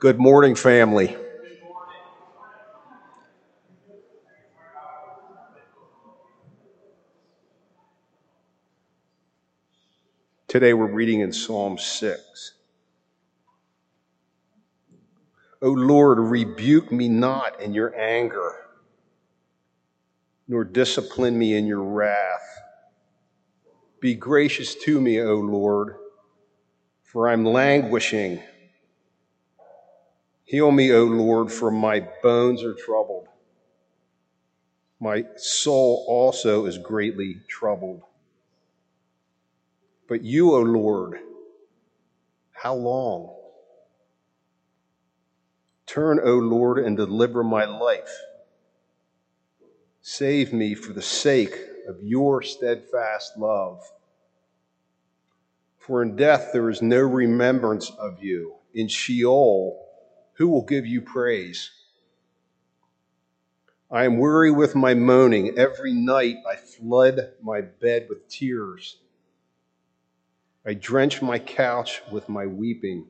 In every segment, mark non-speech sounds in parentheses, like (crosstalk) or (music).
Good morning, family. Today we're reading in Psalm 6. O Lord, rebuke me not in your anger, nor discipline me in your wrath. Be gracious to me, O Lord, for I'm languishing. Heal me, O Lord, for my bones are troubled. My soul also is greatly troubled. But you, O Lord, how long? Turn, O Lord, and deliver my life. Save me for the sake of your steadfast love. For in death there is no remembrance of you. In Sheol, who will give you praise? I am weary with my moaning. Every night I flood my bed with tears. I drench my couch with my weeping.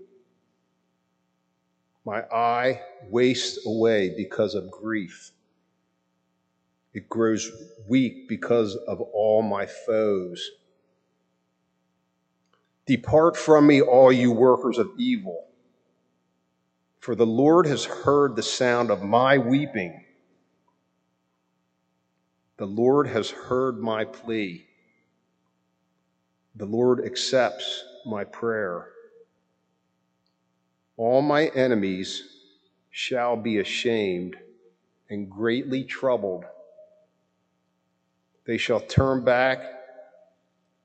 My eye wastes away because of grief. It grows weak because of all my foes. Depart from me, all you workers of evil, for the Lord has heard the sound of my weeping. The Lord has heard my plea. The Lord accepts my prayer. All my enemies shall be ashamed and greatly troubled. They shall turn back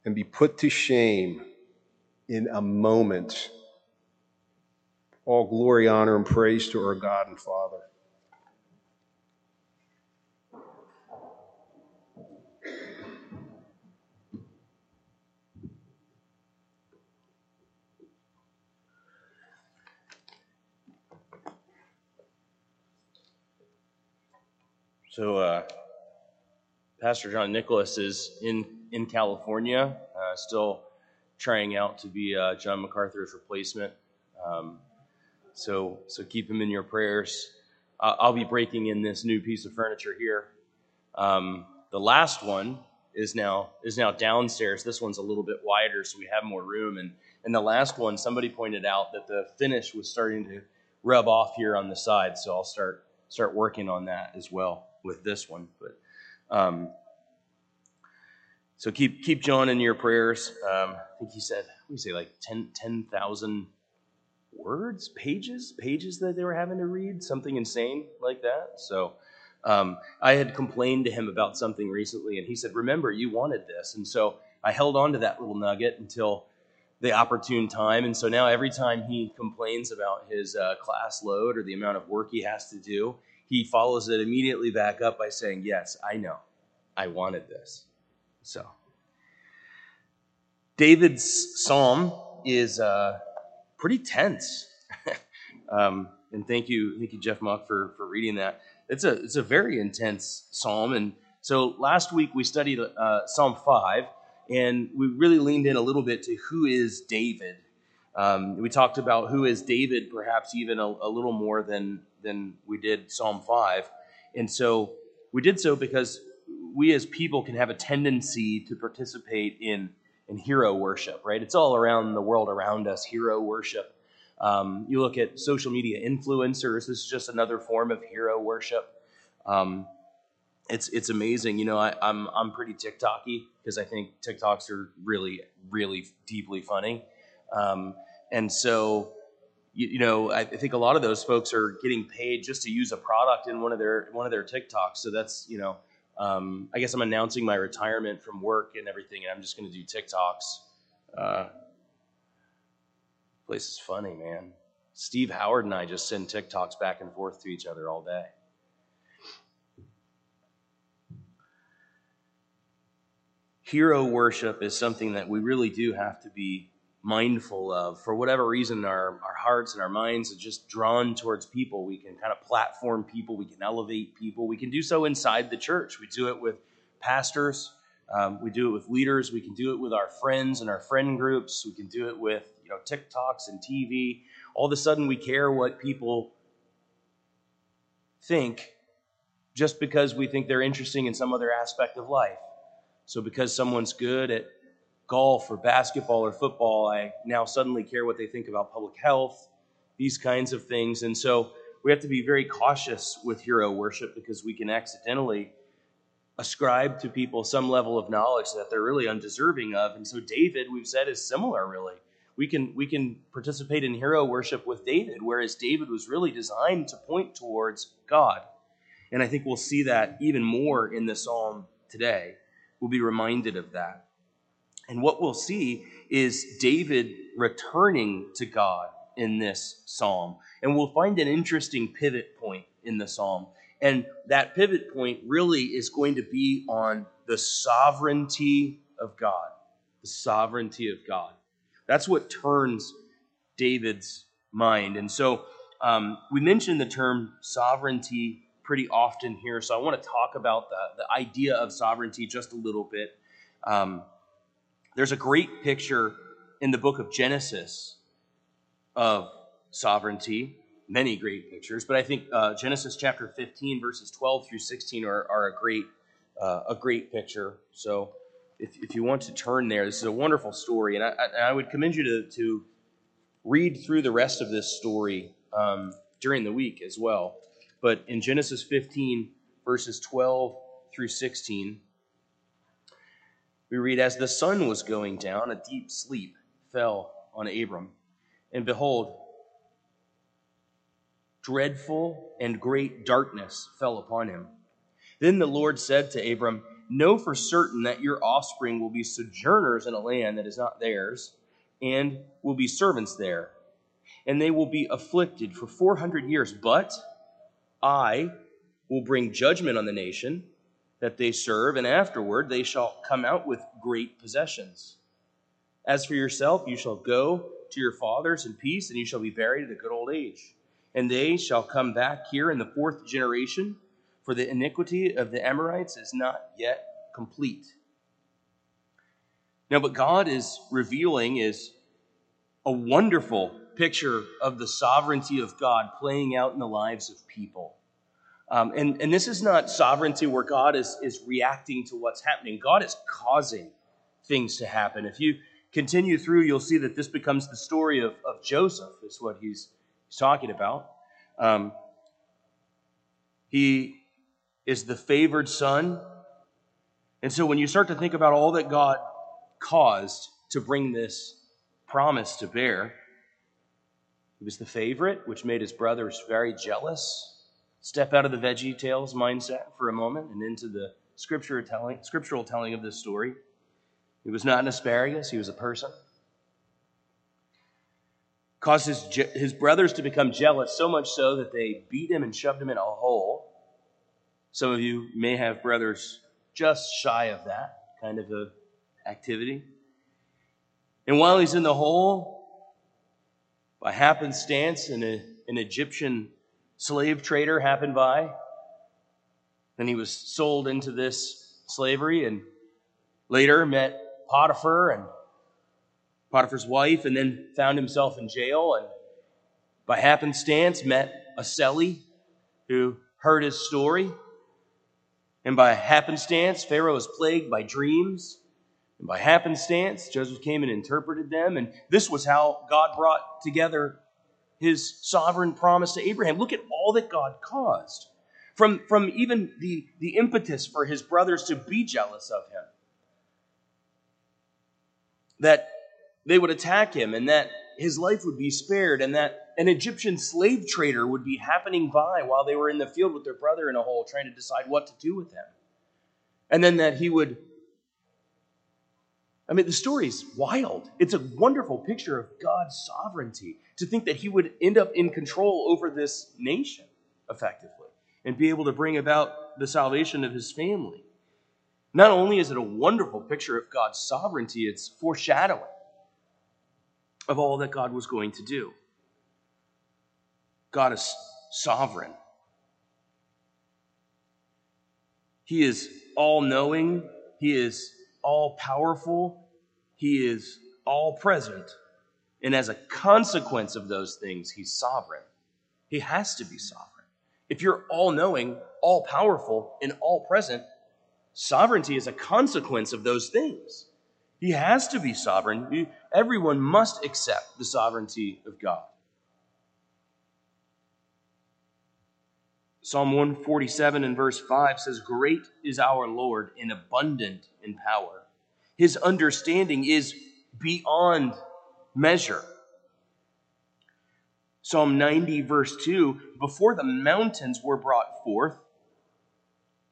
and be put to shame in a moment. All glory, honor, and praise to our God and Father. So, uh, Pastor John Nicholas is in, in California, uh, still trying out to be uh, John MacArthur's replacement. Um, so, so keep him in your prayers. I'll be breaking in this new piece of furniture here. Um, the last one is now is now downstairs. This one's a little bit wider, so we have more room. And and the last one, somebody pointed out that the finish was starting to rub off here on the side. So I'll start start working on that as well with this one. But um, so keep keep John in your prayers. Um, I think he said, we say, like 10,000 10, words, pages, pages that they were having to read, something insane like that. So um, I had complained to him about something recently, and he said, "Remember, you wanted this," and so I held on to that little nugget until the opportune time. And so now every time he complains about his uh, class load or the amount of work he has to do, he follows it immediately back up by saying, Yes, I know. I wanted this. So, David's psalm is uh, pretty tense. (laughs) um, and thank you, thank you, Jeff Muck, for, for reading that. It's a, it's a very intense psalm. And so last week we studied uh, Psalm 5, and we really leaned in a little bit to who is David. Um, we talked about who is David, perhaps even a, a little more than than we did Psalm 5. And so we did so because we as people can have a tendency to participate in, in hero worship, right? It's all around the world around us, hero worship. Um, you look at social media influencers, this is just another form of hero worship. Um, it's it's amazing. You know, I, am I'm, I'm pretty TikToky because I think TikToks are really really deeply funny, um, and so you, you, know, I think a lot of those folks are getting paid just to use a product in one of their one of their TikToks. So that's you know, um, I guess I'm announcing my retirement from work and everything, and I'm just going to do TikToks. Uh, place is funny, man. Steve Howard and I just send TikToks back and forth to each other all day. Hero worship is something that we really do have to be mindful of. For whatever reason, our, our hearts and our minds are just drawn towards people. We can kind of platform people, we can elevate people. We can do so inside the church. We do it with pastors, um, we do it with leaders, we can do it with our friends and our friend groups, we can do it with you know TikToks and TV. all of a sudden we care what people think just because we think they're interesting in some other aspect of life. So, because someone's good at golf or basketball or football, I now suddenly care what they think about public health, these kinds of things. And so, we have to be very cautious with hero worship because we can accidentally ascribe to people some level of knowledge that they're really undeserving of. And so, David, we've said, is similar, really. We can, we can participate in hero worship with David, whereas David was really designed to point towards God. And I think we'll see that even more in the psalm today. We'll be reminded of that. And what we'll see is David returning to God in this psalm. And we'll find an interesting pivot point in the psalm. And that pivot point really is going to be on the sovereignty of God. The sovereignty of God. That's what turns David's mind. And so um, we mentioned the term sovereignty pretty often here, so I want to talk about the, the idea of sovereignty just a little bit. Um, there's a great picture in the book of Genesis of sovereignty, many great pictures, but I think uh, Genesis chapter 15, verses 12 through 16 are, are a, great, uh, a great picture. So if, if you want to turn there, this is a wonderful story, and I, I would commend you to, to read through the rest of this story um, during the week as well. But in Genesis 15, verses 12 through 16, we read, As the sun was going down, a deep sleep fell on Abram. And behold, dreadful and great darkness fell upon him. Then the Lord said to Abram, Know for certain that your offspring will be sojourners in a land that is not theirs, and will be servants there. And they will be afflicted for 400 years. But I will bring judgment on the nation that they serve, and afterward they shall come out with great possessions. As for yourself, you shall go to your fathers in peace, and you shall be buried at a good old age. And they shall come back here in the fourth generation, for the iniquity of the Amorites is not yet complete. Now, what God is revealing is a wonderful picture of the sovereignty of God playing out in the lives of people. Um, and, and this is not sovereignty where God is, is reacting to what's happening. God is causing things to happen. If you continue through, you'll see that this becomes the story of, of Joseph, is what he's, he's talking about. Um, he is the favored son. And so when you start to think about all that God caused to bring this promise to bear, he was the favorite, which made his brothers very jealous. Step out of the Veggie Tales mindset for a moment and into the scripture telling, scriptural telling of this story. He was not an asparagus, he was a person. Caused his, his brothers to become jealous, so much so that they beat him and shoved him in a hole. Some of you may have brothers just shy of that kind of a activity. And while he's in the hole, by happenstance, an, an Egyptian slave trader happened by. Then he was sold into this slavery and later met Potiphar and Potiphar's wife, and then found himself in jail. And by happenstance, met a Selly who heard his story. And by happenstance, Pharaoh was plagued by dreams and by happenstance, Joseph came and interpreted them. And this was how God brought together his sovereign promise to Abraham. Look at all that God caused. From, from even the, the impetus for his brothers to be jealous of him. That they would attack him and that his life would be spared and that an Egyptian slave trader would be happening by while they were in the field with their brother in a hole trying to decide what to do with him. And then that he would I mean, the story's wild. It's a wonderful picture of God's sovereignty to think that He would end up in control over this nation effectively and be able to bring about the salvation of His family. Not only is it a wonderful picture of God's sovereignty, it's foreshadowing of all that God was going to do. God is sovereign. He is all knowing. He is all powerful, He is all present, And as a consequence of those things, he's sovereign. He has to be sovereign. If you're all knowing, all powerful, and all present, sovereignty is a consequence of those things. He has to be sovereign. Everyone must accept the sovereignty of God. Psalm 147 and verse 5 says, Great is our Lord and abundant in power. His understanding is beyond measure. Psalm 90, verse 2 Before the mountains were brought forth,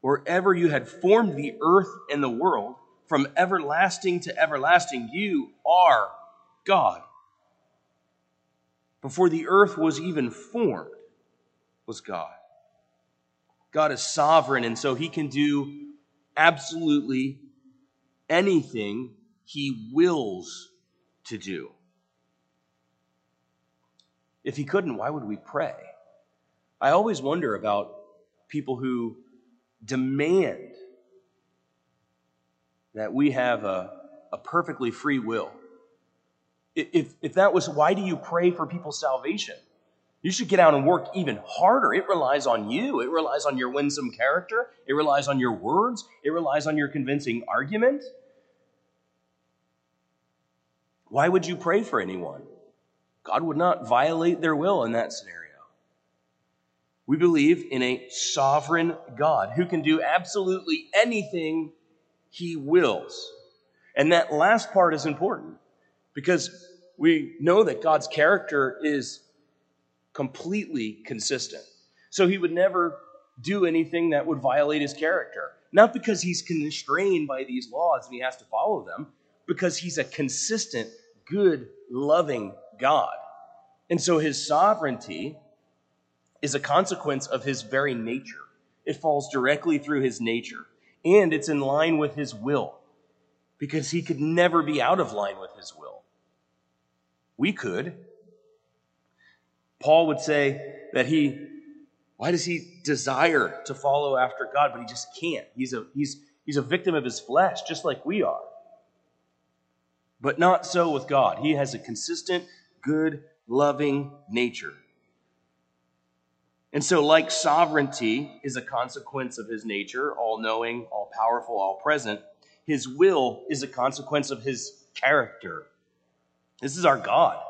or ever you had formed the earth and the world, from everlasting to everlasting, you are God. Before the earth was even formed, was God. God is sovereign, and so he can do absolutely anything he wills to do. If he couldn't, why would we pray? I always wonder about people who demand that we have a, a perfectly free will. If, if that was, why do you pray for people's salvation? You should get out and work even harder. It relies on you. It relies on your winsome character. It relies on your words. It relies on your convincing argument. Why would you pray for anyone? God would not violate their will in that scenario. We believe in a sovereign God who can do absolutely anything he wills. And that last part is important because we know that God's character is completely consistent. So he would never do anything that would violate his character. Not because he's constrained by these laws and he has to follow them, because he's a consistent, good, loving God. And so his sovereignty is a consequence of his very nature. It falls directly through his nature, and it's in line with his will, because he could never be out of line with his will. We could. Paul would say that he, why does he desire to follow after God, but he just can't? He's a, he's, he's a victim of his flesh, just like we are. But not so with God. He has a consistent, good, loving nature. And so, like sovereignty is a consequence of his nature, all knowing, all powerful, all present, his will is a consequence of his character. This is our God,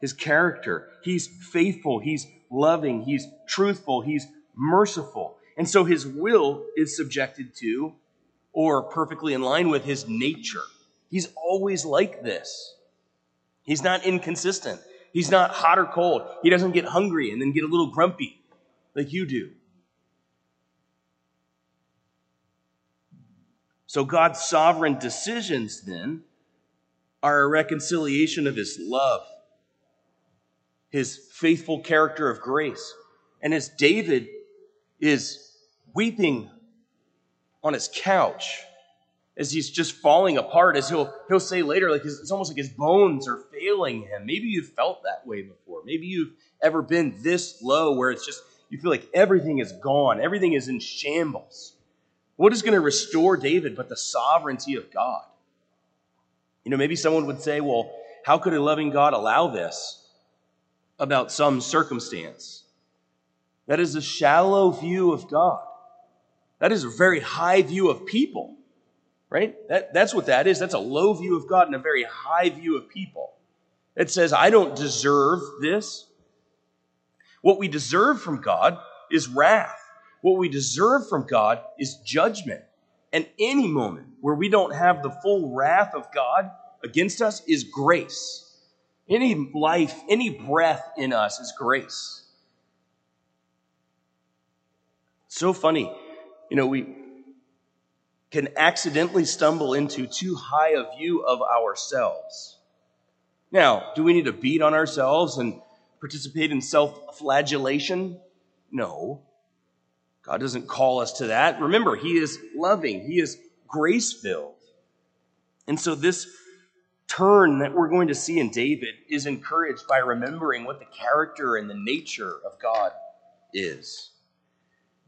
his character. He's faithful, he's loving, he's truthful, he's merciful. And so, his will is subjected to or perfectly in line with his nature. He's always like this, he's not inconsistent. He's not hot or cold. He doesn't get hungry and then get a little grumpy like you do. So God's sovereign decisions then are a reconciliation of his love, his faithful character of grace. And as David is weeping on his couch, as he's just falling apart, as he'll, he'll say later, like his, it's almost like his bones are failing him. Maybe you've felt that way before. Maybe you've ever been this low where it's just you feel like everything is gone, everything is in shambles. What is going to restore David but the sovereignty of God? You know, maybe someone would say, well, how could a loving God allow this about some circumstance? That is a shallow view of God. That is a very high view of people, right? That, that's what that is. That's a low view of God and a very high view of people. It says, I don't deserve this. What we deserve from God is wrath. What we deserve from God is judgment. And any moment where we don't have the full wrath of God against us is grace. Any life, any breath in us is grace. So funny. You know, we can accidentally stumble into too high a view of ourselves. Now, do we need to beat on ourselves and participate in self flagellation? No. God doesn't call us to that. Remember, He is loving, He is grace filled. And so, this turn that we're going to see in David is encouraged by remembering what the character and the nature of God is.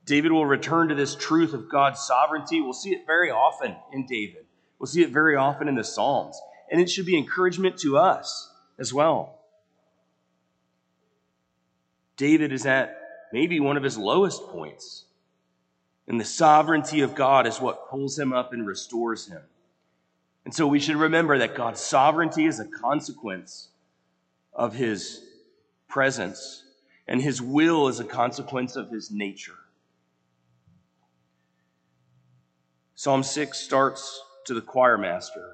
David will return to this truth of God's sovereignty. We'll see it very often in David. We'll see it very often in the Psalms. And it should be encouragement to us as well. David is at maybe one of his lowest points. And the sovereignty of God is what pulls him up and restores him. And so we should remember that God's sovereignty is a consequence of his presence, and his will is a consequence of his nature. Psalm 6 starts to the choir master.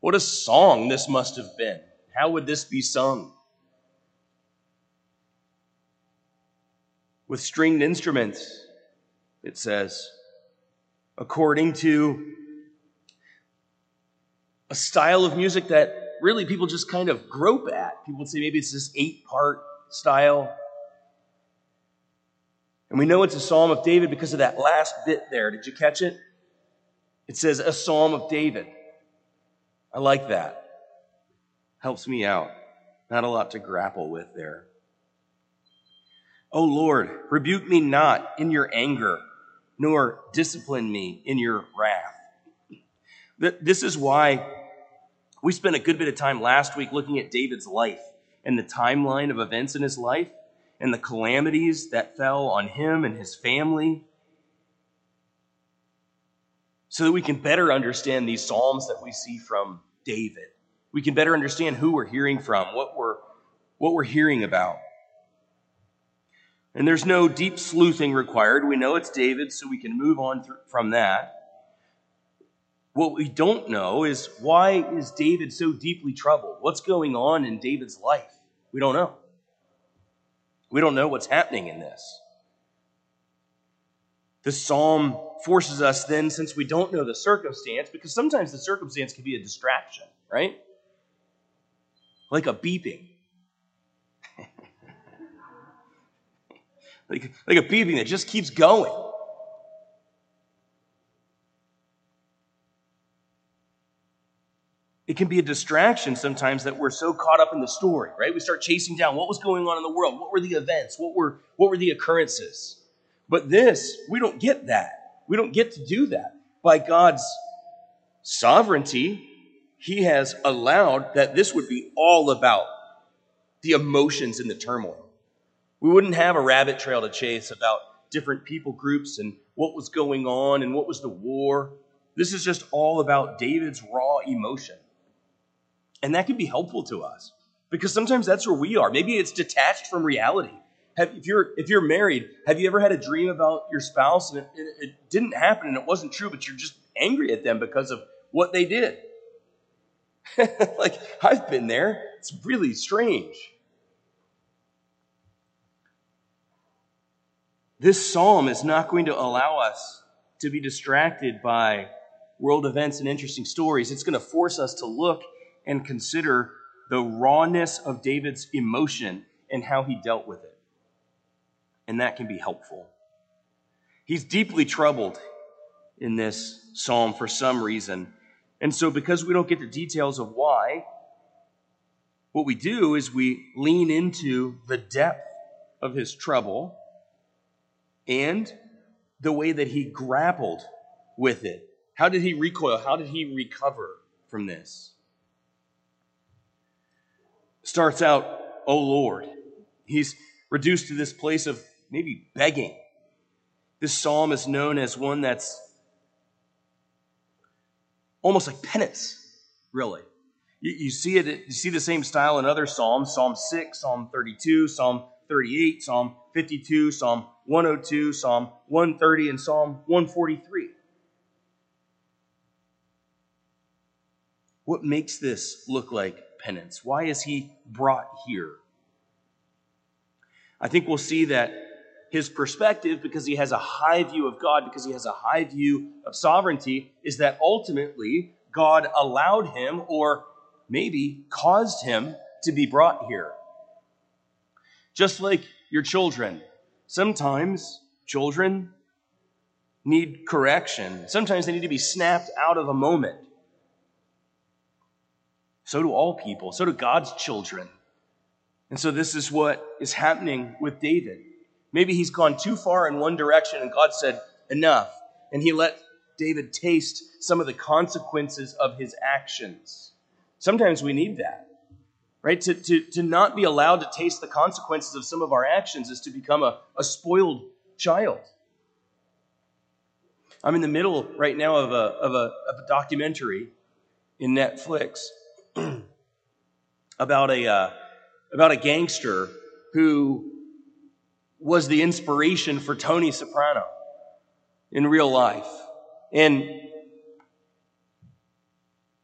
What a song this must have been. How would this be sung? With stringed instruments, it says, according to a style of music that really people just kind of grope at. People would say maybe it's this eight part style. And we know it's a psalm of David because of that last bit there. Did you catch it? It says a psalm of David. I like that. Helps me out. Not a lot to grapple with there. Oh Lord, rebuke me not in your anger, nor discipline me in your wrath. This is why we spent a good bit of time last week looking at David's life and the timeline of events in his life and the calamities that fell on him and his family so that we can better understand these Psalms that we see from David. We can better understand who we're hearing from, what we're, what we're hearing about. And there's no deep sleuthing required. We know it's David, so we can move on th- from that. What we don't know is why is David so deeply troubled? What's going on in David's life? We don't know. We don't know what's happening in this. The psalm forces us then, since we don't know the circumstance, because sometimes the circumstance can be a distraction, right? Like a beeping. (laughs) like, like a beeping that just keeps going. It can be a distraction sometimes that we're so caught up in the story, right? We start chasing down what was going on in the world, what were the events, what were what were the occurrences. But this, we don't get that. We don't get to do that. By God's sovereignty, he has allowed that this would be all about the emotions and the turmoil. We wouldn't have a rabbit trail to chase about different people groups and what was going on and what was the war. This is just all about David's raw emotion. And that can be helpful to us because sometimes that's where we are. Maybe it's detached from reality. Have, if you're if you're married, have you ever had a dream about your spouse and it, it, it didn't happen and it wasn't true, but you're just angry at them because of what they did? (laughs) like I've been there. It's really strange. This psalm is not going to allow us to be distracted by world events and interesting stories. It's going to force us to look and consider the rawness of David's emotion and how he dealt with it. And that can be helpful. He's deeply troubled in this psalm for some reason. And so, because we don't get the details of why, what we do is we lean into the depth of his trouble and the way that he grappled with it. How did he recoil? How did he recover from this? Starts out, Oh Lord. He's reduced to this place of maybe begging. This psalm is known as one that's almost like penance, really. You, you, see it, you see the same style in other psalms Psalm 6, Psalm 32, Psalm 38, Psalm 52, Psalm 102, Psalm 130, and Psalm 143. What makes this look like penance? Why is he brought here? I think we'll see that his perspective, because he has a high view of God, because he has a high view of sovereignty, is that ultimately God allowed him or maybe caused him to be brought here. Just like your children, sometimes children need correction. Sometimes they need to be snapped out of a moment. So do all people. So do God's children. And so this is what is happening with David. Maybe he's gone too far in one direction and God said, enough. And he let David taste some of the consequences of his actions. Sometimes we need that. right? To, to, to not be allowed to taste the consequences of some of our actions is to become a, a spoiled child. I'm in the middle right now of a, of a, of a documentary in Netflix about a, uh, about a gangster who was the inspiration for Tony Soprano in real life. And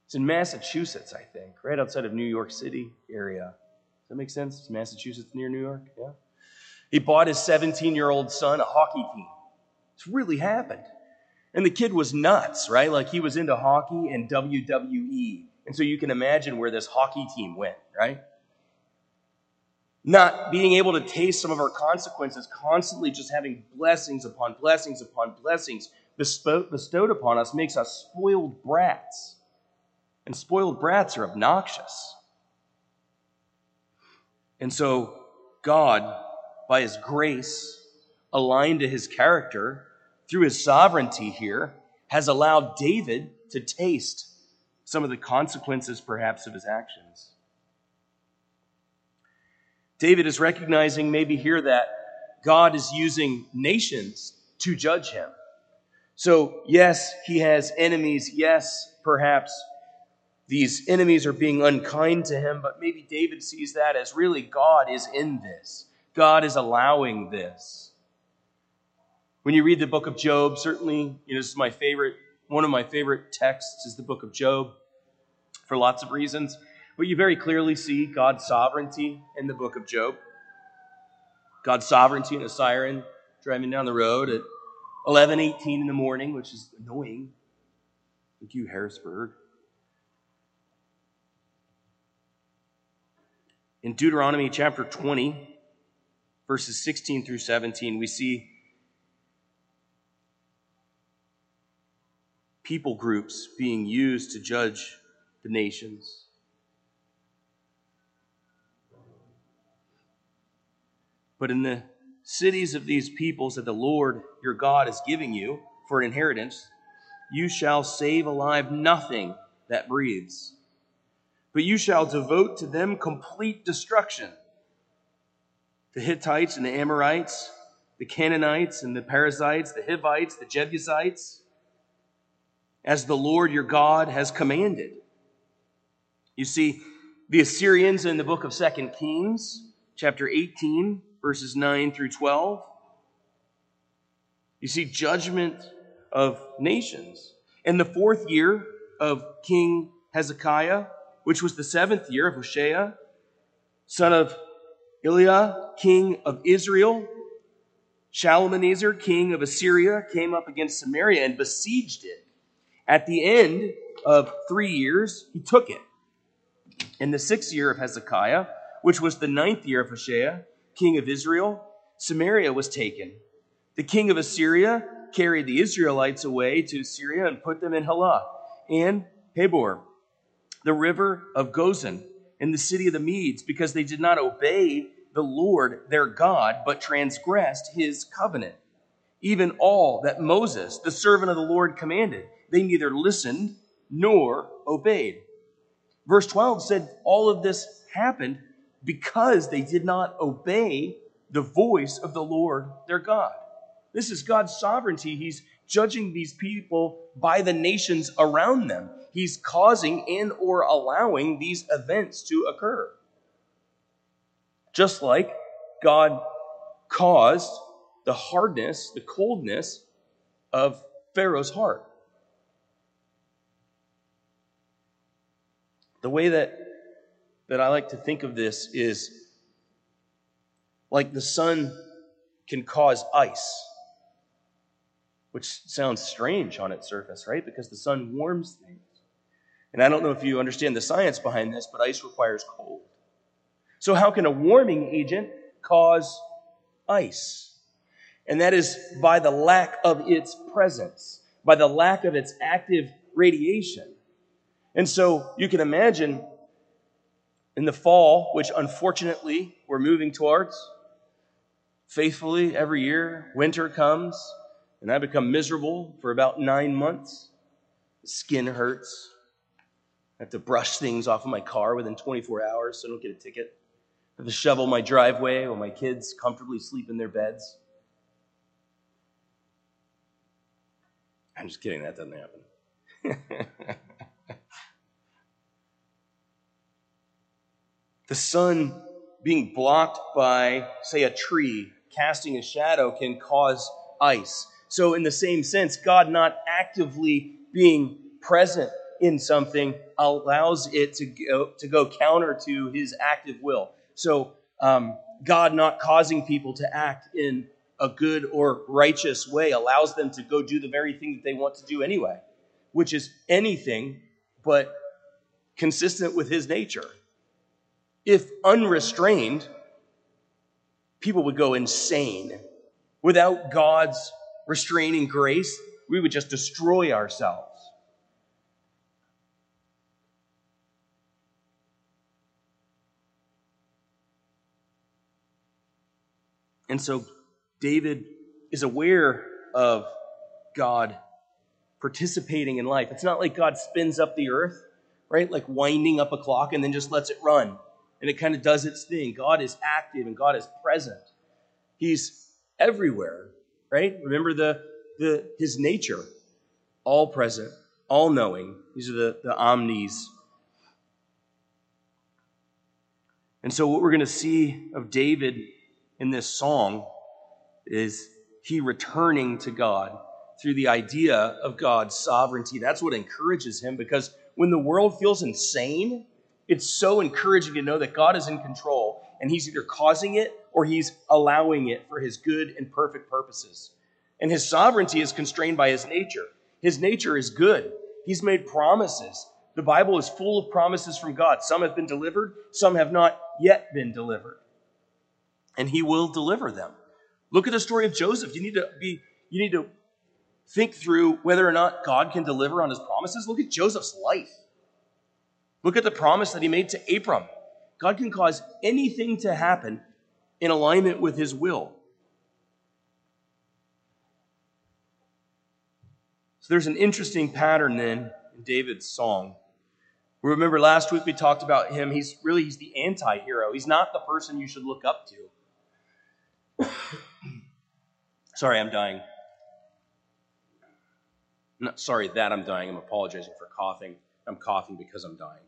it's in Massachusetts, I think, right outside of New York City area. Does that make sense? Is Massachusetts near New York? Yeah. He bought his 17 year old son a hockey team. It's really happened. And the kid was nuts, right? Like he was into hockey and WWE. And so you can imagine where this hockey team went, right? Not being able to taste some of our consequences, constantly just having blessings upon blessings upon blessings bestowed upon us makes us spoiled brats. And spoiled brats are obnoxious. And so, God, by His grace, aligned to His character, through His sovereignty here, has allowed David to taste some of the consequences, perhaps, of his actions. David is recognizing maybe here that God is using nations to judge him. So, yes, he has enemies. Yes, perhaps these enemies are being unkind to him, but maybe David sees that as really God is in this. God is allowing this. When you read the book of Job, certainly, you know, this is my favorite, one of my favorite texts is the book of Job for lots of reasons. But you very clearly see God's sovereignty in the book of Job. God's sovereignty in a siren driving down the road at 11:18 in the morning, which is annoying. Thank you, Harrisburg. In Deuteronomy chapter 20, verses 16 through 17, we see people groups being used to judge the nations. But in the cities of these peoples that the Lord your God is giving you for an inheritance, you shall save alive nothing that breathes, but you shall devote to them complete destruction. The Hittites and the Amorites, the Canaanites and the Perizzites, the Hivites, the Jebusites, as the Lord your God has commanded. You see, the Assyrians in the book of Second Kings, chapter 18, verses 9 through 12. You see judgment of nations. In the fourth year of King Hezekiah, which was the seventh year of Hoshea, son of Elah, king of Israel, Shalmaneser, king of Assyria, came up against Samaria and besieged it. At the end of three years, he took it. In the sixth year of Hezekiah, which was the ninth year of Hoshea, king of Israel, Samaria was taken. The king of Assyria carried the Israelites away to Assyria and put them in Halah and Habor, the river of Gozan, in the city of the Medes, because they did not obey the Lord their God, but transgressed his covenant. Even all that Moses, the servant of the Lord, commanded, they neither listened nor obeyed. Verse 12 said all of this happened because they did not obey the voice of the Lord their God. This is God's sovereignty. He's judging these people by the nations around them. He's causing and or allowing these events to occur. Just like God caused the hardness, the coldness of Pharaoh's heart. The way that, that I like to think of this is like the sun can cause ice, which sounds strange on its surface, right? Because the sun warms things. And I don't know if you understand the science behind this, but ice requires cold. So, how can a warming agent cause ice? And that is by the lack of its presence, by the lack of its active radiation. And so you can imagine in the fall, which unfortunately we're moving towards, faithfully every year, winter comes, and I become miserable for about nine months. Skin hurts. I have to brush things off of my car within 24 hours so I don't get a ticket. I have to shovel my driveway while my kids comfortably sleep in their beds. I'm just kidding, that doesn't happen. (laughs) the sun being blocked by, say, a tree casting a shadow can cause ice. So, in the same sense, God not actively being present in something allows it to go, to go counter to his active will. So, um, God not causing people to act in a good or righteous way allows them to go do the very thing that they want to do anyway, which is anything but consistent with his nature. If unrestrained, people would go insane. Without God's restraining grace, we would just destroy ourselves. And so David is aware of God participating in life. It's not like God spins up the earth, right? Like winding up a clock and then just lets it run and it kind of does its thing. God is active and God is present. He's everywhere, right? Remember the, the his nature, all present, all knowing. These are the, the omnis and so, what we're going to see of David in this song is he returning to God through the idea of God's sovereignty. That's what encourages him because when the world feels insane, it's so encouraging to know that God is in control and he's either causing it or he's allowing it for his good and perfect purposes. And his sovereignty is constrained by his nature. His nature is good. He's made promises. The Bible is full of promises from God. Some have been delivered, some have not yet been delivered. And he will deliver them. Look at the story of Joseph. You need to be you need to think through whether or not God can deliver on his promises. Look at Joseph's life. Look at the promise that he made to Abram. God can cause anything to happen in alignment with his will. So there's an interesting pattern then in David's song. We remember last week we talked about him. He's really he's the anti-hero. He's not the person you should look up to. (coughs) sorry, I'm dying. not sorry that I'm dying. I'm apologizing for coughing. I'm coughing because I'm dying.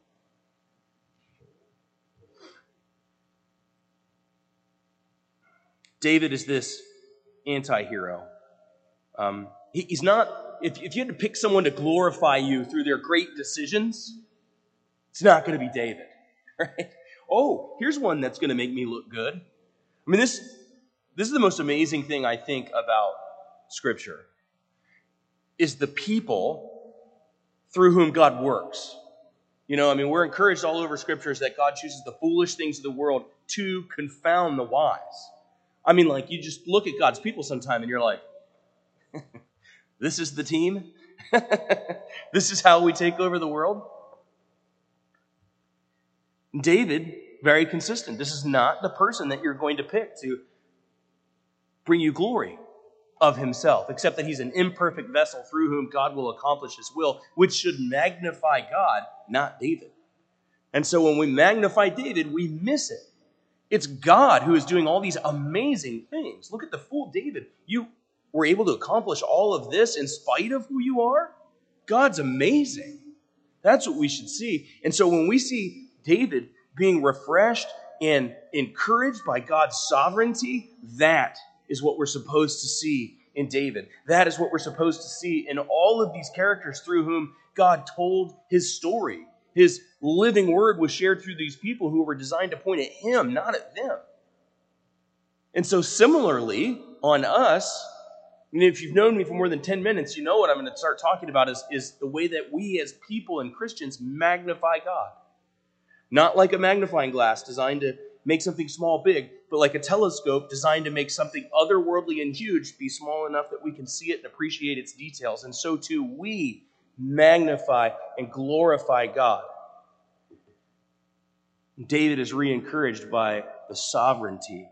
David is this anti hero. Um, he, he's not, if, if you had to pick someone to glorify you through their great decisions, it's not going to be David. (laughs) Right? Oh, here's one that's going to make me look good. I mean, this, this is the most amazing thing I think about Scripture is the people through whom God works. You know, I mean, we're encouraged all over scriptures that God chooses the foolish things of the world to confound the wise. I mean, like, you just look at God's people sometime and you're like, (laughs) this is the team? (laughs) this is how we take over the world? David, very consistent. This is not the person that you're going to pick to bring you glory of himself, except that he's an imperfect vessel through whom God will accomplish his will, which should magnify God, not David. And so when we magnify David, we miss it. It's God who is doing all these amazing things. Look at the fool David. You were able to accomplish all of this in spite of who you are? God's amazing. That's what we should see. And so when we see David being refreshed and encouraged by God's sovereignty, that is what we're supposed to see in David. That is what we're supposed to see in all of these characters through whom God told his story. His living word was shared through these people who were designed to point at him, not at them. And so, similarly, on us, if you've known me for more than 10 minutes, you know what I'm going to start talking about is, is the way that we as people and Christians magnify God. Not like a magnifying glass designed to make something small big, but like a telescope designed to make something otherworldly and huge be small enough that we can see it and appreciate its details. And so too, we magnify and glorify God. David is re encouraged by the sovereignty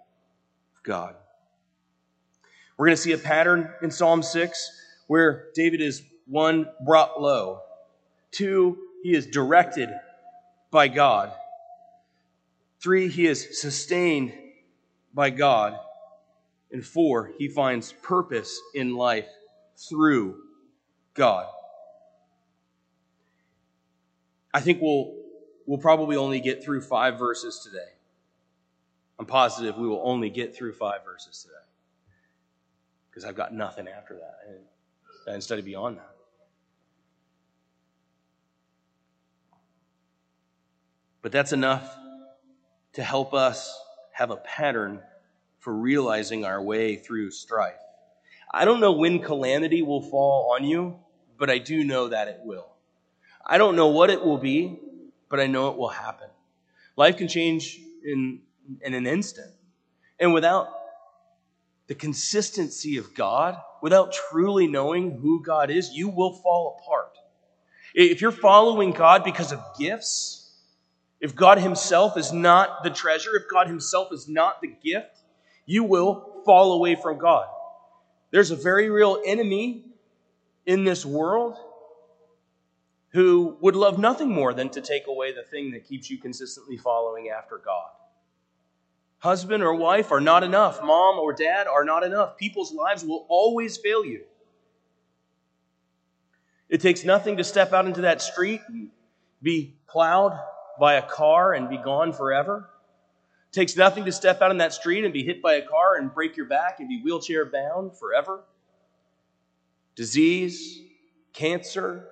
of God. We're going to see a pattern in Psalm 6 where David is one, brought low, two, he is directed by God. Three, he is sustained by God. And four, he finds purpose in life through God. I think we'll, we'll probably only get through five verses today. I'm positive we will only get through five verses today. Because I've got nothing after that. I didn't study beyond that. But that's enough to help us have a pattern for realizing our way through strife. I don't know when calamity will fall on you, but I do know that it will. I don't know what it will be, but I know it will happen. Life can change in, in an instant. And without the consistency of God, without truly knowing who God is, you will fall apart. If you're following God because of gifts, if God Himself is not the treasure, if God Himself is not the gift, you will fall away from God. There's a very real enemy in this world who would love nothing more than to take away the thing that keeps you consistently following after God. Husband or wife are not enough. Mom or dad are not enough. People's lives will always fail you. It takes nothing to step out into that street and be plowed by a car and be gone forever. It takes nothing to step out in that street and be hit by a car and break your back and be wheelchair bound forever. Disease, cancer,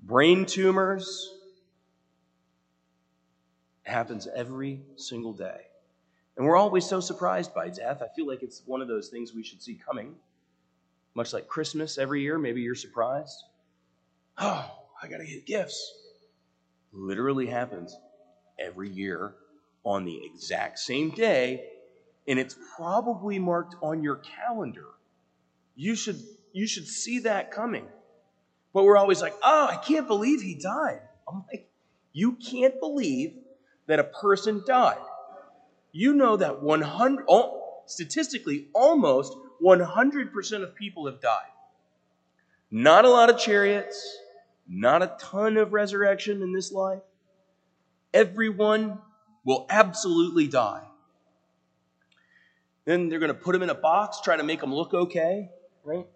brain tumors. It happens every single day. And we're always so surprised by death. I feel like it's one of those things we should see coming. Much like Christmas every year, maybe you're surprised. Oh, (sighs) I got to get gifts literally happens every year on the exact same day, and it's probably marked on your calendar. You should, you should see that coming. But we're always like, oh, I can't believe he died. I'm like, you can't believe that a person died. You know that 100, statistically, almost 100% of people have died. Not a lot of chariots, not a ton of resurrection in this life. Everyone will absolutely die. Then they're going to put them in a box, try to make them look okay, right?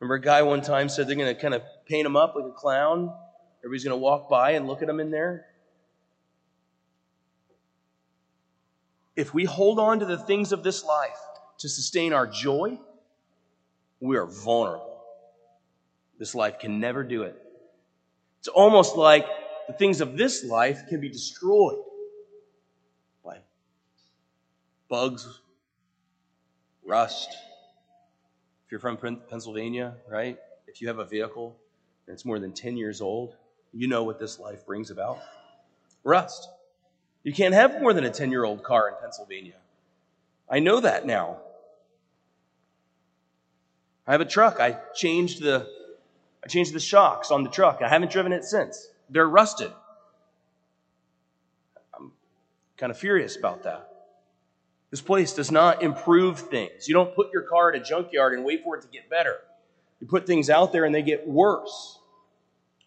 Remember, a guy one time said they're going to kind of paint him up like a clown. Everybody's going to walk by and look at him in there. If we hold on to the things of this life to sustain our joy, we are vulnerable. This life can never do it. It's almost like the things of this life can be destroyed by bugs, rust. If you're from Pennsylvania, right? If you have a vehicle and it's more than 10 years old, you know what this life brings about rust. You can't have more than a 10 year old car in Pennsylvania. I know that now. I have a truck. I changed the I changed the shocks on the truck. I haven't driven it since. They're rusted. I'm kind of furious about that. This place does not improve things. You don't put your car in a junkyard and wait for it to get better. You put things out there and they get worse.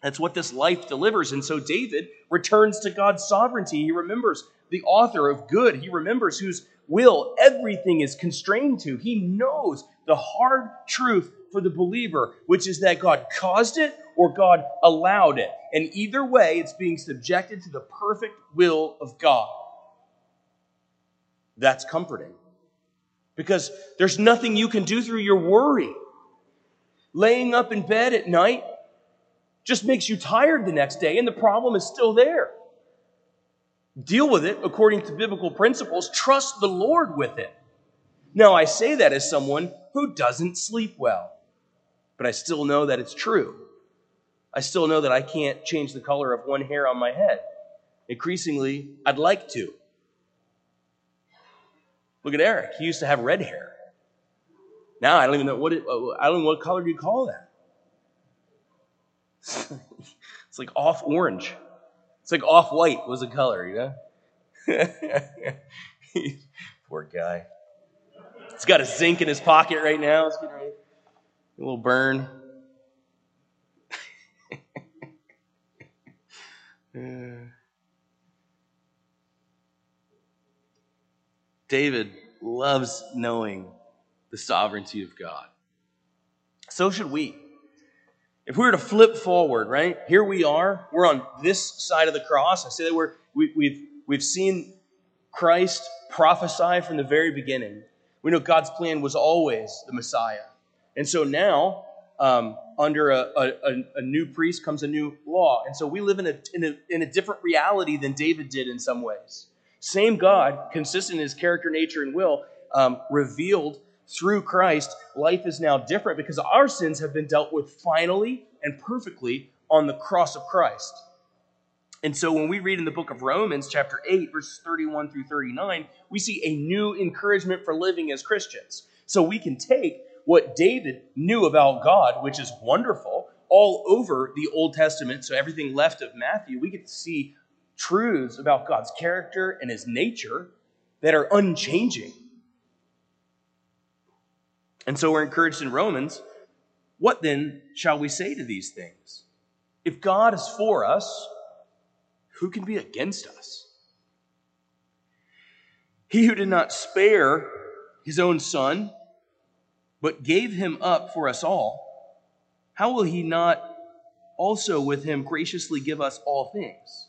That's what this life delivers. And so David returns to God's sovereignty. He remembers the author of good. He remembers whose will everything is constrained to. He knows the hard truth for the believer, which is that God caused it or God allowed it. And either way, it's being subjected to the perfect will of God. That's comforting. Because there's nothing you can do through your worry. Laying up in bed at night just makes you tired the next day, and the problem is still there. Deal with it according to biblical principles. Trust the Lord with it. Now, I say that as someone who doesn't sleep well but I still know that it's true. I still know that I can't change the color of one hair on my head. Increasingly, I'd like to. Look at Eric. He used to have red hair. Now I don't even know what it, uh, I don't know what color do you call that. (laughs) it's like off orange. It's like off white was the color, you know? (laughs) Poor guy. He's got a zinc in his pocket right now. It's getting ready. A little burn. (laughs) Uh, David loves knowing the sovereignty of God. So should we. If we were to flip forward, right? Here we are. We're on this side of the cross. I say that we're, we, we've, we've seen Christ prophesy from the very beginning. We know God's plan was always the Messiah. And so now, um, under a, a, a, new priest comes a new law. And so we live in a, in, a, in a different reality than David did in some ways. Same God, consistent in his character, nature, and will, um, revealed through Christ, life is now different because our sins have been dealt with finally and perfectly on the cross of Christ. And so when we read in the book of Romans, chapter 8, verses 31 through 39, we see a new encouragement for living as Christians. So we can take what David knew about God, which is wonderful, all over the Old Testament, so everything left of Matthew, we get to see truths about God's character and his nature that are unchanging. And so we're encouraged in Romans what then shall we say to these things? If God is for us, who can be against us? He who did not spare his own son, but gave him up for us all, how will he not also with him graciously give us all things?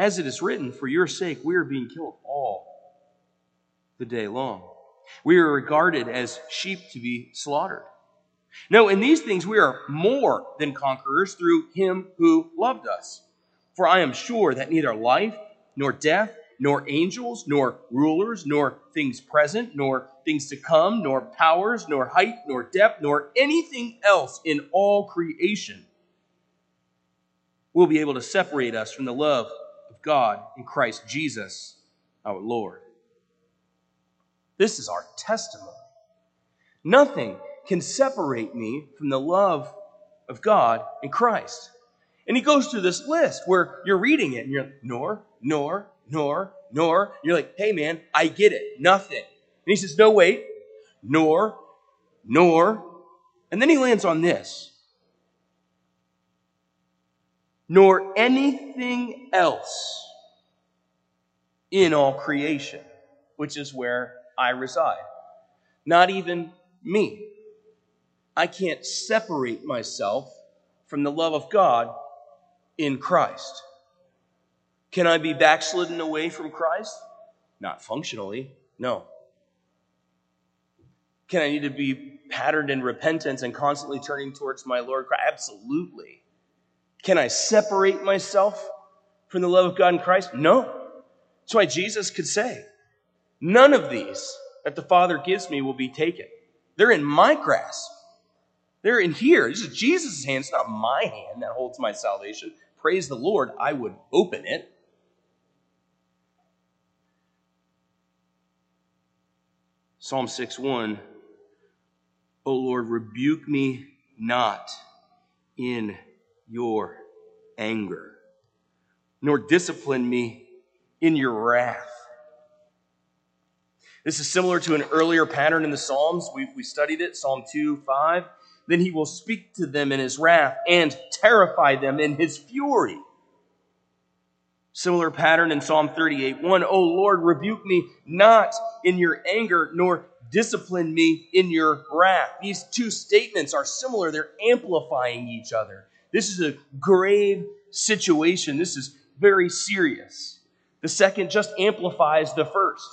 As it is written, for your sake we are being killed all the day long. We are regarded as sheep to be slaughtered. No, in these things we are more than conquerors through him who loved us. For I am sure that neither life, nor death, nor angels, nor rulers, nor things present, nor things to come, nor powers, nor height, nor depth, nor anything else in all creation will be able to separate us from the love God in Christ Jesus our Lord. This is our testimony. Nothing can separate me from the love of God in Christ. And he goes through this list where you're reading it and you're like, nor, nor, nor, nor. You're like, hey man, I get it. Nothing. And he says, no, wait, nor, nor. And then he lands on this. Nor anything else in all creation, which is where I reside. Not even me. I can't separate myself from the love of God in Christ. Can I be backslidden away from Christ? Not functionally, no. Can I need to be patterned in repentance and constantly turning towards my Lord Christ? Absolutely. Can I separate myself from the love of God in Christ? No. That's why Jesus could say, None of these that the Father gives me will be taken. They're in my grasp. They're in here. This is Jesus' hand. It's not my hand that holds my salvation. Praise the Lord, I would open it. Psalm 6 1 O Lord, rebuke me not in your anger, nor discipline me in your wrath. This is similar to an earlier pattern in the Psalms. We, we studied it, Psalm 2 5. Then he will speak to them in his wrath and terrify them in his fury. Similar pattern in Psalm 38 1. O Lord, rebuke me not in your anger, nor discipline me in your wrath. These two statements are similar, they're amplifying each other. This is a grave situation. This is very serious. The second just amplifies the first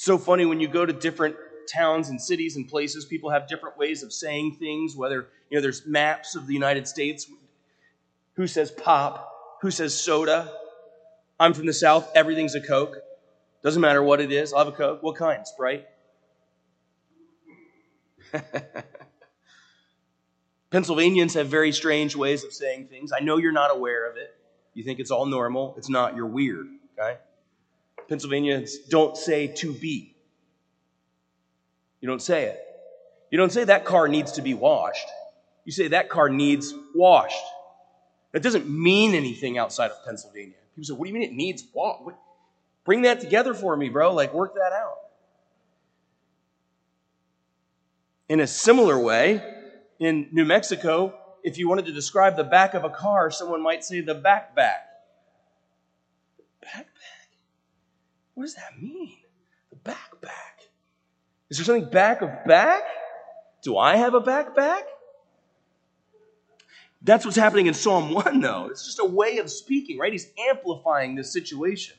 so funny when you go to different towns and cities and places, people have different ways of saying things, whether, you know, there's maps of the United States. Who says pop? Who says soda? I'm from the South, everything's a Coke. Doesn't matter what it is, I'll have a Coke. What kind? Sprite? (laughs) Pennsylvanians have very strange ways of saying things. I know you're not aware of it. You think it's all normal. It's not. You're weird, okay? Pennsylvanians don't say to be. You don't say it. You don't say that car needs to be washed. You say that car needs washed. That doesn't mean anything outside of Pennsylvania. People say, what do you mean it needs washed? Bring that together for me, bro. Like, work that out. In a similar way, in New Mexico, if you wanted to describe the back of a car, someone might say the backpack. Backpack? What does that mean? The backpack. Is there something back of back? Do I have a backpack? That's what's happening in Psalm 1, though. It's just a way of speaking, right? He's amplifying the situation.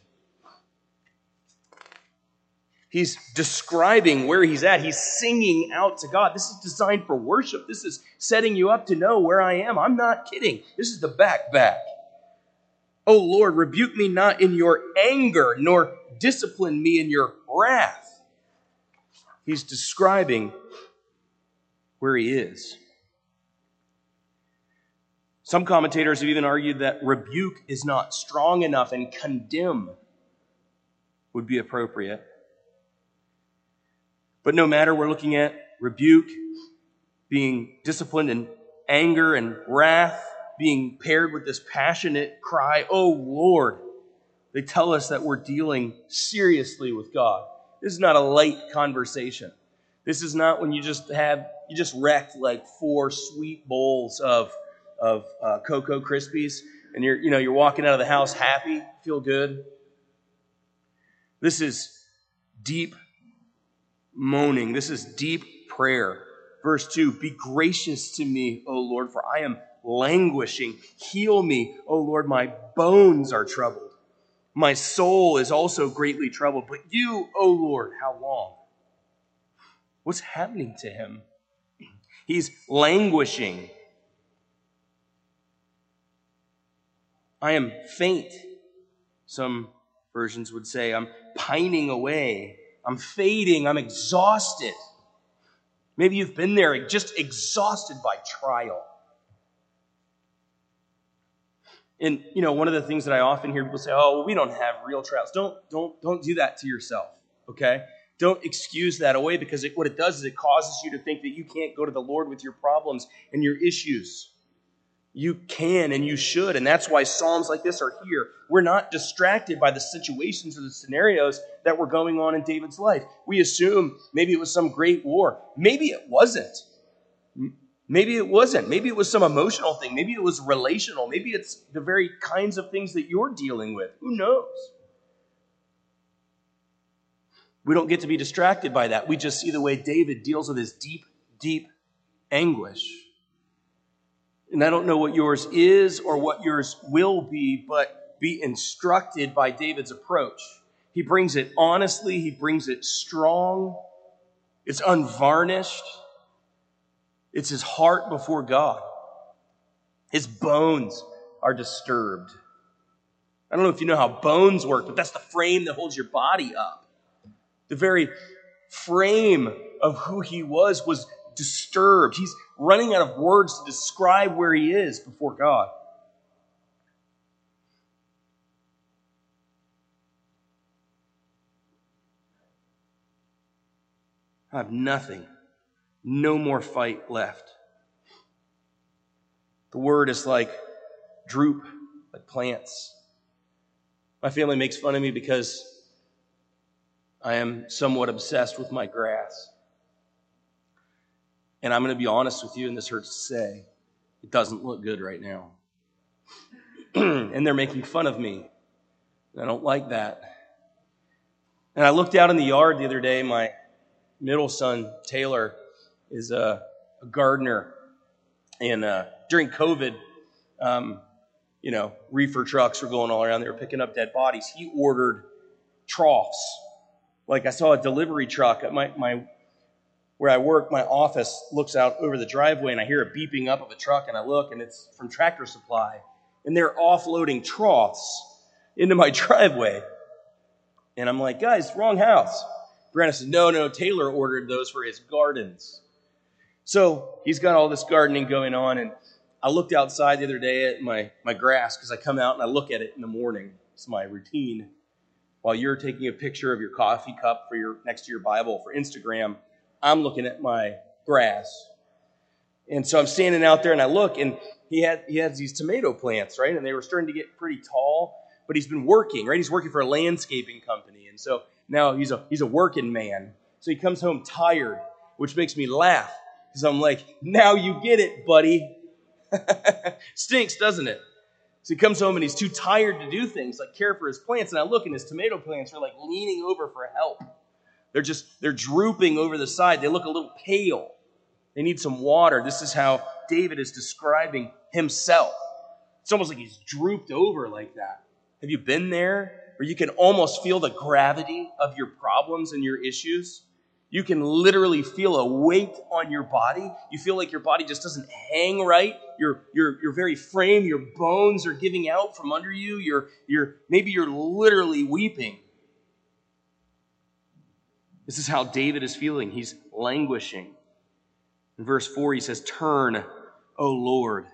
He's describing where he's at. He's singing out to God. This is designed for worship. This is setting you up to know where I am. I'm not kidding. This is the back back. Oh Lord, rebuke me not in your anger, nor discipline me in your wrath. He's describing where he is. Some commentators have even argued that rebuke is not strong enough and condemn would be appropriate. But no matter, we're looking at rebuke, being disciplined in anger and wrath, being paired with this passionate cry, Oh Lord. They tell us that we're dealing seriously with God. This is not a light conversation. This is not when you just have, you just wrecked like four sweet bowls of, of uh, Cocoa Krispies and you're, you know, you're walking out of the house happy, feel good. This is deep moaning. This is deep prayer. Verse 2 Be gracious to me, O Lord, for I am languishing. Heal me, O Lord, my bones are troubled. My soul is also greatly troubled. But you, O Lord, how long? What's happening to him? He's languishing. I am faint. Some versions would say, I'm pining away. I'm fading. I'm exhausted. Maybe you've been there just exhausted by trial. And you know, one of the things that I often hear people say, "Oh, well, we don't have real trials." Don't don't don't do that to yourself, okay? Don't excuse that away because it, what it does is it causes you to think that you can't go to the Lord with your problems and your issues. You can and you should. And that's why Psalms like this are here. We're not distracted by the situations or the scenarios that were going on in David's life. We assume maybe it was some great war. Maybe it wasn't. Maybe it wasn't. Maybe it was some emotional thing. Maybe it was relational. Maybe it's the very kinds of things that you're dealing with. Who knows? We don't get to be distracted by that. We just see the way David deals with his deep, deep anguish. And I don't know what yours is or what yours will be, but be instructed by David's approach. He brings it honestly, he brings it strong, it's unvarnished, it's his heart before God. His bones are disturbed. I don't know if you know how bones work, but that's the frame that holds your body up. The very frame of who he was was disturbed. He's running out of words to describe where he is before God. I have nothing, no more fight left. The word is like droop, like plants. My family makes fun of me because I am somewhat obsessed with my grass. And I'm going to be honest with you, and this hurts to say, it doesn't look good right now. (clears throat) and they're making fun of me. I don't like that. And I looked out in the yard the other day. My middle son, Taylor, is a, a gardener. And uh, during COVID, um, you know, reefer trucks were going all around. They were picking up dead bodies. He ordered troughs. Like I saw a delivery truck. My, my where I work, my office looks out over the driveway and I hear a beeping up of a truck and I look and it's from Tractor Supply. And they're offloading troughs into my (laughs) driveway. And I'm like, guys, wrong house. Brandon says, no, no, Taylor ordered those for his gardens. So he's got all this gardening going on, and I looked outside the other day at my, my grass because I come out and I look at it in the morning. It's my routine. While you're taking a picture of your coffee cup for your next to your Bible for Instagram, I'm looking at my grass. And so I'm standing out there and I look, and he had he has these tomato plants, right? And they were starting to get pretty tall, but he's been working, right? He's working for a landscaping company. And so now he's a he's a working man. So he comes home tired, which makes me laugh. Because I'm like, now you get it, buddy. (laughs) Stinks, doesn't it? So he comes home and he's too tired to do things like care for his plants. And I look and his tomato plants are like leaning over for help. They're just, they're drooping over the side. They look a little pale. They need some water. This is how David is describing himself. It's almost like he's drooped over like that. Have you been there? Where you can almost feel the gravity of your problems and your issues? You can literally feel a weight on your body. You feel like your body just doesn't hang right. Your, your, your very frame, your bones are giving out from under you. You're, you're, maybe you're literally weeping. This is how David is feeling. He's languishing. In verse 4, he says, Turn, O Lord,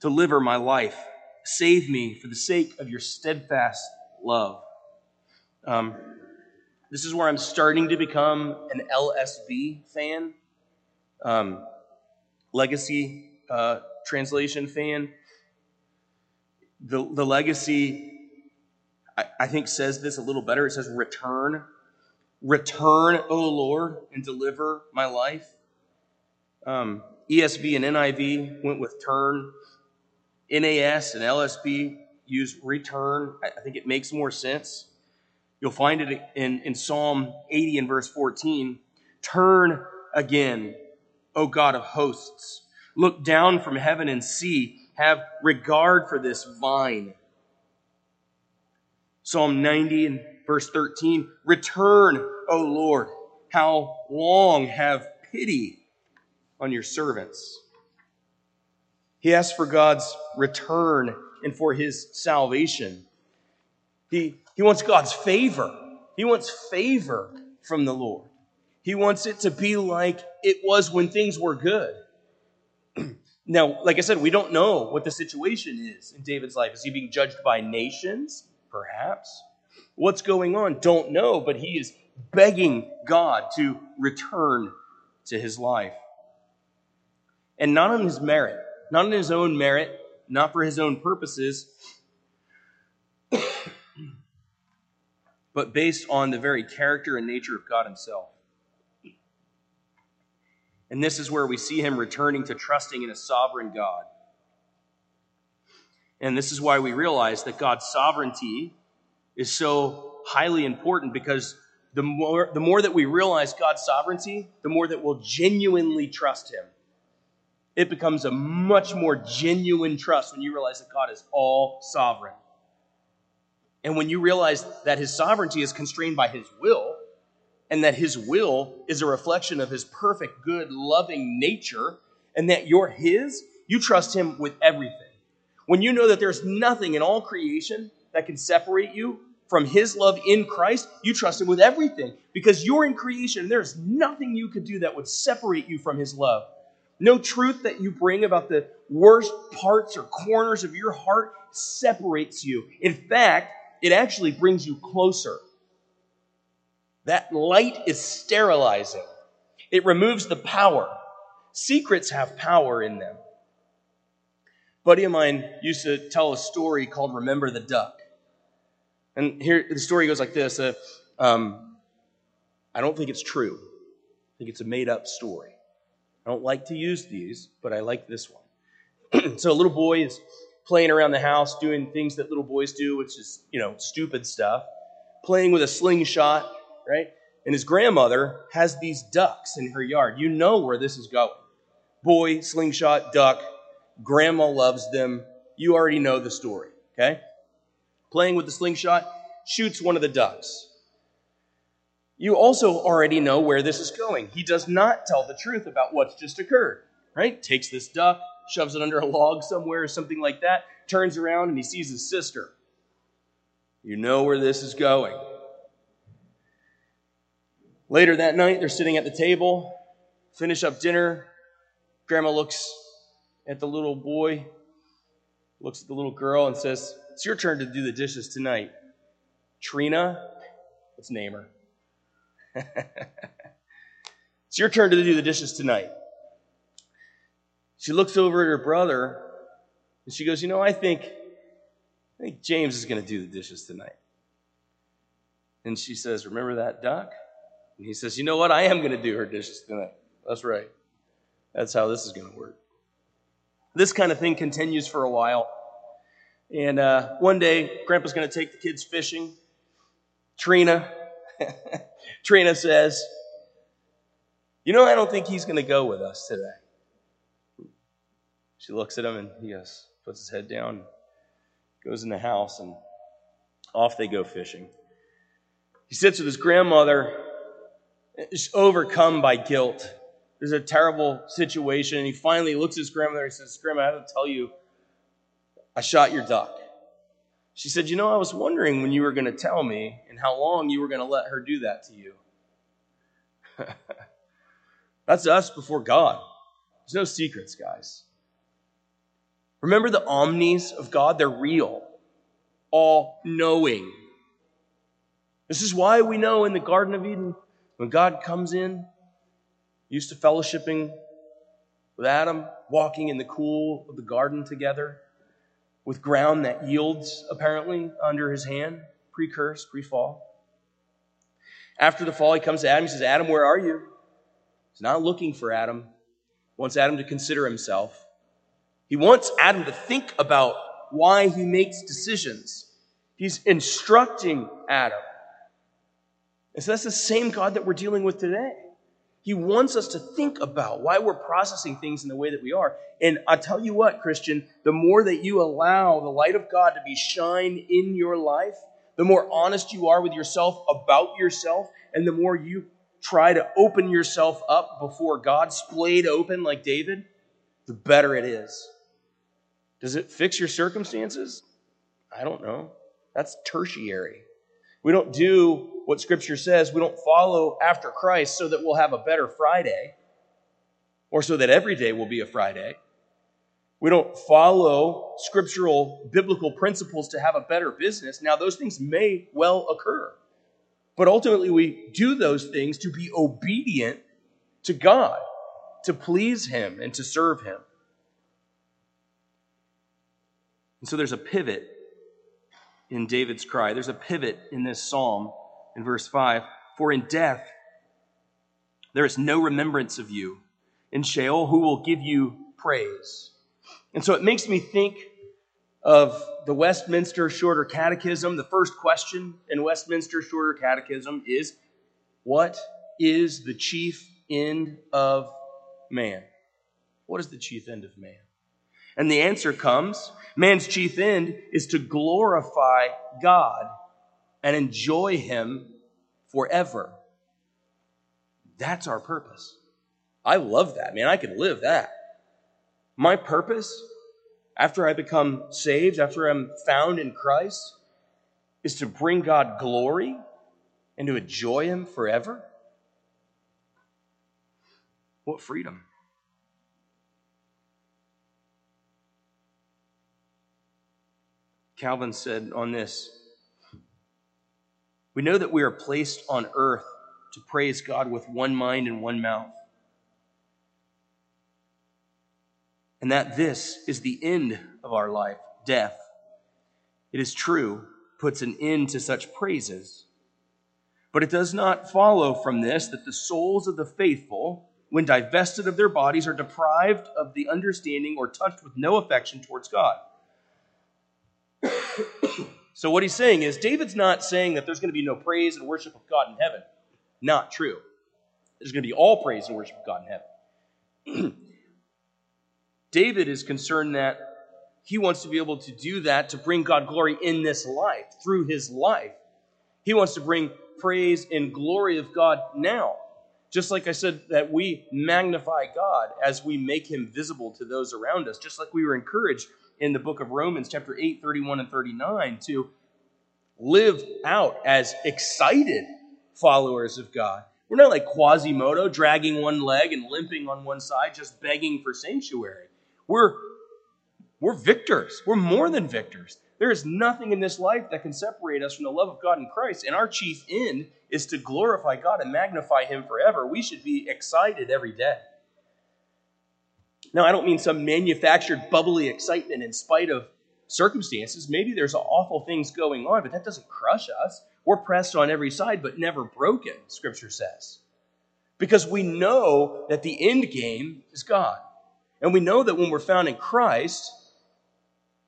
deliver my life. Save me for the sake of your steadfast love. Um, this is where I'm starting to become an LSB fan, um, legacy uh, translation fan. The, the legacy, I, I think, says this a little better. It says, Return. Return, O Lord, and deliver my life. Um, ESV and NIV went with turn. NAS and LSB use return. I think it makes more sense. You'll find it in, in Psalm 80 and verse 14. Turn again, O God of hosts. Look down from heaven and see. Have regard for this vine. Psalm 90 and verse 13. Return, O Lord. How long have pity on your servants? He asks for God's return and for his salvation. He, he wants God's favor. He wants favor from the Lord. He wants it to be like it was when things were good. (clears throat) now, like I said, we don't know what the situation is in David's life. Is he being judged by nations? Perhaps. What's going on? Don't know, but he is begging God to return to his life. And not on his merit, not on his own merit, not for his own purposes, (coughs) but based on the very character and nature of God Himself. And this is where we see him returning to trusting in a sovereign God. And this is why we realize that God's sovereignty is so highly important because the more, the more that we realize God's sovereignty, the more that we'll genuinely trust Him. It becomes a much more genuine trust when you realize that God is all sovereign. And when you realize that his sovereignty is constrained by his will, and that his will is a reflection of his perfect, good, loving nature, and that you're his, you trust him with everything. When you know that there's nothing in all creation that can separate you from his love in Christ, you trust him with everything because you're in creation and there's nothing you could do that would separate you from his love. No truth that you bring about the worst parts or corners of your heart separates you. In fact, it actually brings you closer. That light is sterilizing, it removes the power. Secrets have power in them. A buddy of mine used to tell a story called Remember the Duck. And here the story goes like this uh, um, I don't think it's true, I think it's a made up story. I don't like to use these, but I like this one. (clears throat) so a little boy is playing around the house, doing things that little boys do, which is, you know, stupid stuff, playing with a slingshot, right? And his grandmother has these ducks in her yard. You know where this is going. Boy, slingshot, duck, grandma loves them. You already know the story, okay? Playing with the slingshot, shoots one of the ducks. You also already know where this is going. He does not tell the truth about what's just occurred, right? Takes this duck, shoves it under a log somewhere or something like that, turns around and he sees his sister. You know where this is going. Later that night, they're sitting at the table. finish up dinner. Grandma looks at the little boy, looks at the little girl, and says, It's your turn to do the dishes tonight. Trina, let's name her. (laughs) it's your turn to do the dishes tonight. She looks over at her brother and she goes, You know, I think, I think James is going to do the dishes tonight. And she says, Remember that duck? And he says, You know what? I am going to do her dishes tonight. That's right. That's how this is going to work. This kind of thing continues for a while. And uh, one day, Grandpa's going to take the kids fishing. Trina, (laughs) Trina says, You know, I don't think he's going to go with us today. She looks at him and he goes, puts his head down, goes in the house, and off they go fishing. He sits with his grandmother, just overcome by guilt. There's a terrible situation, and he finally looks at his grandmother and says, Grandma, I have to tell you, I shot your duck. She said, You know, I was wondering when you were going to tell me and how long you were going to let her do that to you. (laughs) That's us before God. There's no secrets, guys. Remember the omnis of God? They're real, all knowing. This is why we know in the Garden of Eden, when God comes in, used to fellowshipping with Adam, walking in the cool of the garden together, with ground that yields apparently under his hand, pre curse, pre fall. After the fall, he comes to Adam. He says, Adam, where are you? He's not looking for Adam. He wants Adam to consider himself. He wants Adam to think about why he makes decisions. He's instructing Adam. And so that's the same God that we're dealing with today. He wants us to think about why we're processing things in the way that we are. And I tell you what, Christian, the more that you allow the light of God to be shine in your life, the more honest you are with yourself about yourself, and the more you try to open yourself up before God, splayed open like David, the better it is. Does it fix your circumstances? I don't know. That's tertiary. We don't do what Scripture says. We don't follow after Christ so that we'll have a better Friday or so that every day will be a Friday. We don't follow scriptural biblical principles to have a better business. Now, those things may well occur. But ultimately, we do those things to be obedient to God, to please Him, and to serve Him. And so there's a pivot in David's cry. There's a pivot in this psalm in verse 5 For in death there is no remembrance of you. In Sheol, who will give you praise? And so it makes me think of the Westminster Shorter Catechism. The first question in Westminster Shorter Catechism is What is the chief end of man? What is the chief end of man? And the answer comes man's chief end is to glorify God and enjoy Him forever. That's our purpose. I love that, man. I can live that. My purpose, after I become saved, after I'm found in Christ, is to bring God glory and to enjoy Him forever. What freedom! Calvin said on this We know that we are placed on earth to praise God with one mind and one mouth. And that this is the end of our life, death. It is true, puts an end to such praises. But it does not follow from this that the souls of the faithful, when divested of their bodies, are deprived of the understanding or touched with no affection towards God. So, what he's saying is, David's not saying that there's going to be no praise and worship of God in heaven. Not true. There's going to be all praise and worship of God in heaven. (clears throat) David is concerned that he wants to be able to do that to bring God glory in this life, through his life. He wants to bring praise and glory of God now. Just like I said, that we magnify God as we make him visible to those around us, just like we were encouraged in the book of Romans, chapter 8, 31 and 39, to live out as excited followers of God, We're not like Quasimodo dragging one leg and limping on one side, just begging for sanctuary. We're, we're victors. We're more than victors. There is nothing in this life that can separate us from the love of God in Christ. And our chief end is to glorify God and magnify Him forever. We should be excited every day. Now, I don't mean some manufactured bubbly excitement in spite of circumstances. Maybe there's awful things going on, but that doesn't crush us. We're pressed on every side, but never broken, Scripture says. Because we know that the end game is God. And we know that when we're found in Christ,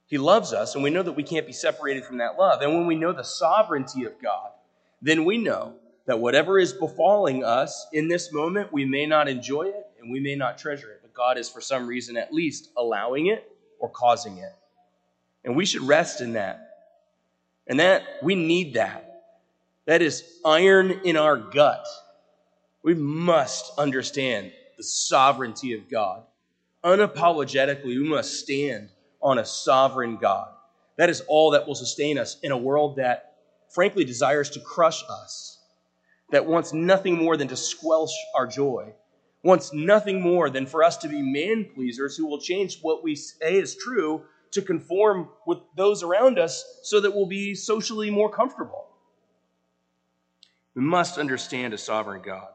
He loves us, and we know that we can't be separated from that love. And when we know the sovereignty of God, then we know that whatever is befalling us in this moment, we may not enjoy it and we may not treasure it, but God is for some reason at least allowing it or causing it. And we should rest in that. And that, we need that. That is iron in our gut. We must understand the sovereignty of God. Unapologetically, we must stand on a sovereign God. That is all that will sustain us in a world that, frankly, desires to crush us, that wants nothing more than to squelch our joy, wants nothing more than for us to be man pleasers who will change what we say is true to conform with those around us so that we'll be socially more comfortable. We must understand a sovereign God.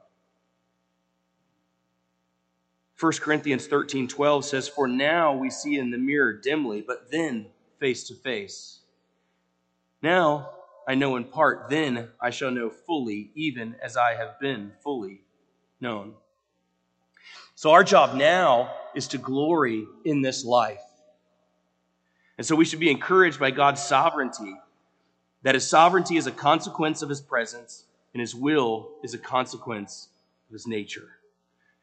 1 Corinthians 13 12 says, For now we see in the mirror dimly, but then face to face. Now I know in part, then I shall know fully, even as I have been fully known. So our job now is to glory in this life. And so we should be encouraged by God's sovereignty, that his sovereignty is a consequence of his presence, and his will is a consequence of his nature.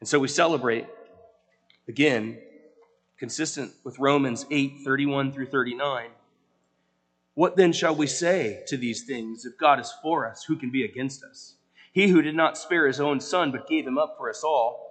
And so we celebrate, again, consistent with Romans 8 31 through 39. What then shall we say to these things? If God is for us, who can be against us? He who did not spare his own son, but gave him up for us all,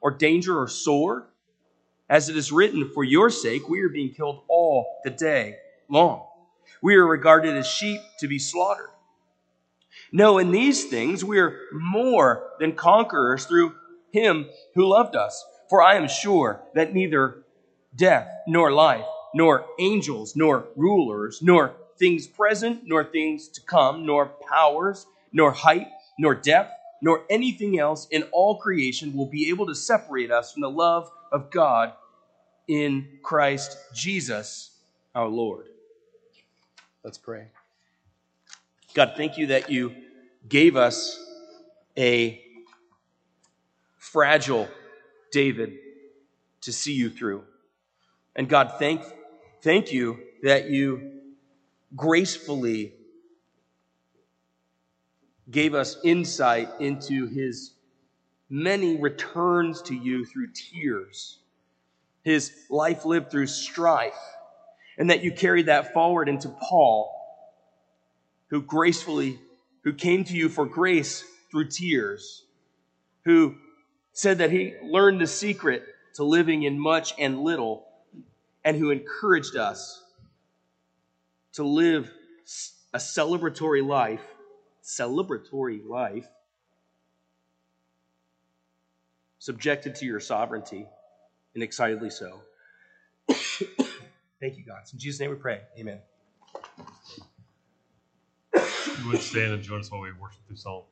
or danger or sword? As it is written, for your sake we are being killed all the day long. We are regarded as sheep to be slaughtered. No, in these things we are more than conquerors through him who loved us. For I am sure that neither death, nor life, nor angels, nor rulers, nor things present, nor things to come, nor powers, nor height, nor depth, nor anything else in all creation will be able to separate us from the love of God in Christ Jesus our Lord. Let's pray. God, thank you that you gave us a fragile David to see you through. And God, thank, thank you that you gracefully gave us insight into his many returns to you through tears, his life lived through strife and that you carried that forward into Paul, who gracefully, who came to you for grace through tears, who said that he learned the secret to living in much and little, and who encouraged us to live a celebratory life, celebratory life, subjected to your sovereignty, and excitedly so. Thank you, God. in Jesus' name we pray. Amen. You would stand and join us while we worship through song.